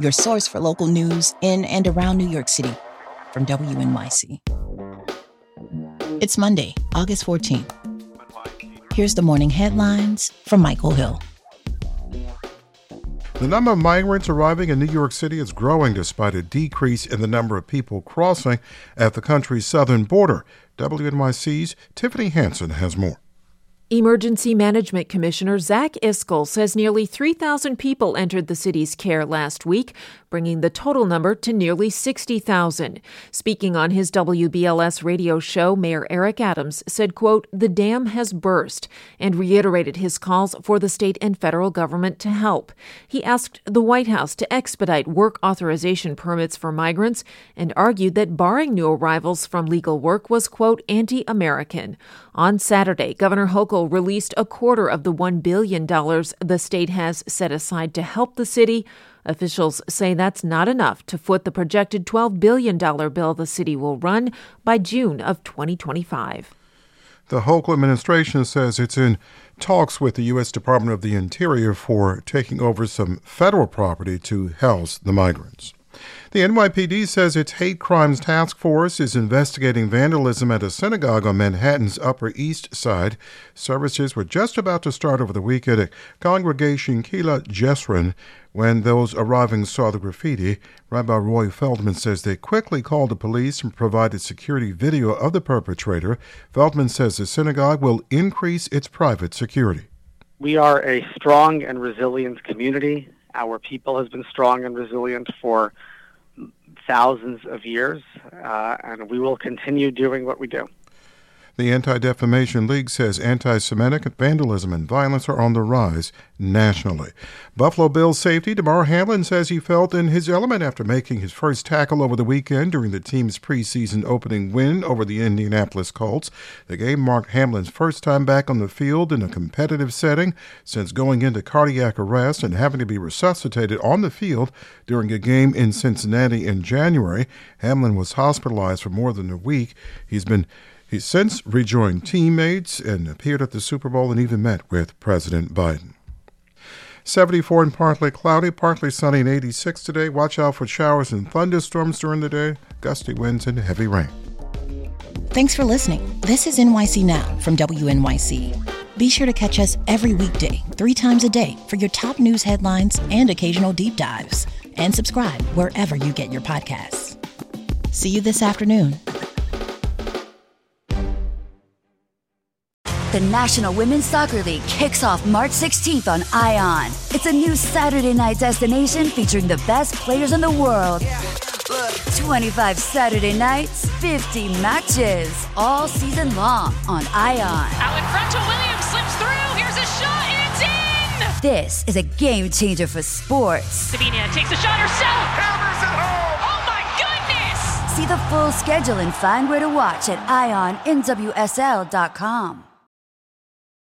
your source for local news in and around New York City from WNYC. It's Monday, August 14th. Here's the morning headlines from Michael Hill. The number of migrants arriving in New York City is growing despite a decrease in the number of people crossing at the country's southern border. WNYC's Tiffany Hansen has more. Emergency Management Commissioner Zach Iscol says nearly 3,000 people entered the city's care last week, bringing the total number to nearly 60,000. Speaking on his WBLS radio show, Mayor Eric Adams said, quote, "The dam has burst," and reiterated his calls for the state and federal government to help. He asked the White House to expedite work authorization permits for migrants and argued that barring new arrivals from legal work was, quote, anti-American. On Saturday, Governor Hochul released a quarter of the $1 billion the state has set aside to help the city. Officials say that's not enough to foot the projected $12 billion bill the city will run by June of 2025. The Hochul administration says it's in talks with the U.S. Department of the Interior for taking over some federal property to house the migrants. The NYPD says its hate crimes task force is investigating vandalism at a synagogue on Manhattan's Upper East Side. Services were just about to start over the weekend at Congregation Kehilath Jeshurun when those arriving saw the graffiti. Rabbi Roy Feldman says they quickly called the police and provided security video of the perpetrator. Feldman says the synagogue will increase its private security. We are a strong and resilient community. Our people has been strong and resilient for thousands of years, uh, and we will continue doing what we do. The Anti Defamation League says anti Semitic vandalism and violence are on the rise nationally. Buffalo Bills safety Damar Hamlin says he felt in his element after making his first tackle over the weekend during the team's preseason opening win over the Indianapolis Colts. The game marked Hamlin's first time back on the field in a competitive setting since going into cardiac arrest and having to be resuscitated on the field during a game in Cincinnati in January. Hamlin was hospitalized for more than a week. He's been He's since rejoined teammates and appeared at the Super Bowl and even met with President Biden. 74 and partly cloudy, partly sunny and 86 today. Watch out for showers and thunderstorms during the day, gusty winds and heavy rain. Thanks for listening. This is NYC Now from WNYC. Be sure to catch us every weekday, three times a day, for your top news headlines and occasional deep dives. And subscribe wherever you get your podcasts. See you this afternoon. The National Women's Soccer League kicks off March 16th on ION. It's a new Saturday night destination featuring the best players in the world. 25 Saturday nights, 50 matches, all season long on ION. Out in front to Williams, slips through. Here's a shot, and it's in! This is a game changer for sports. Sabina takes a shot herself. Hammers it home. Oh my goodness! See the full schedule and find where to watch at IONNWSL.com.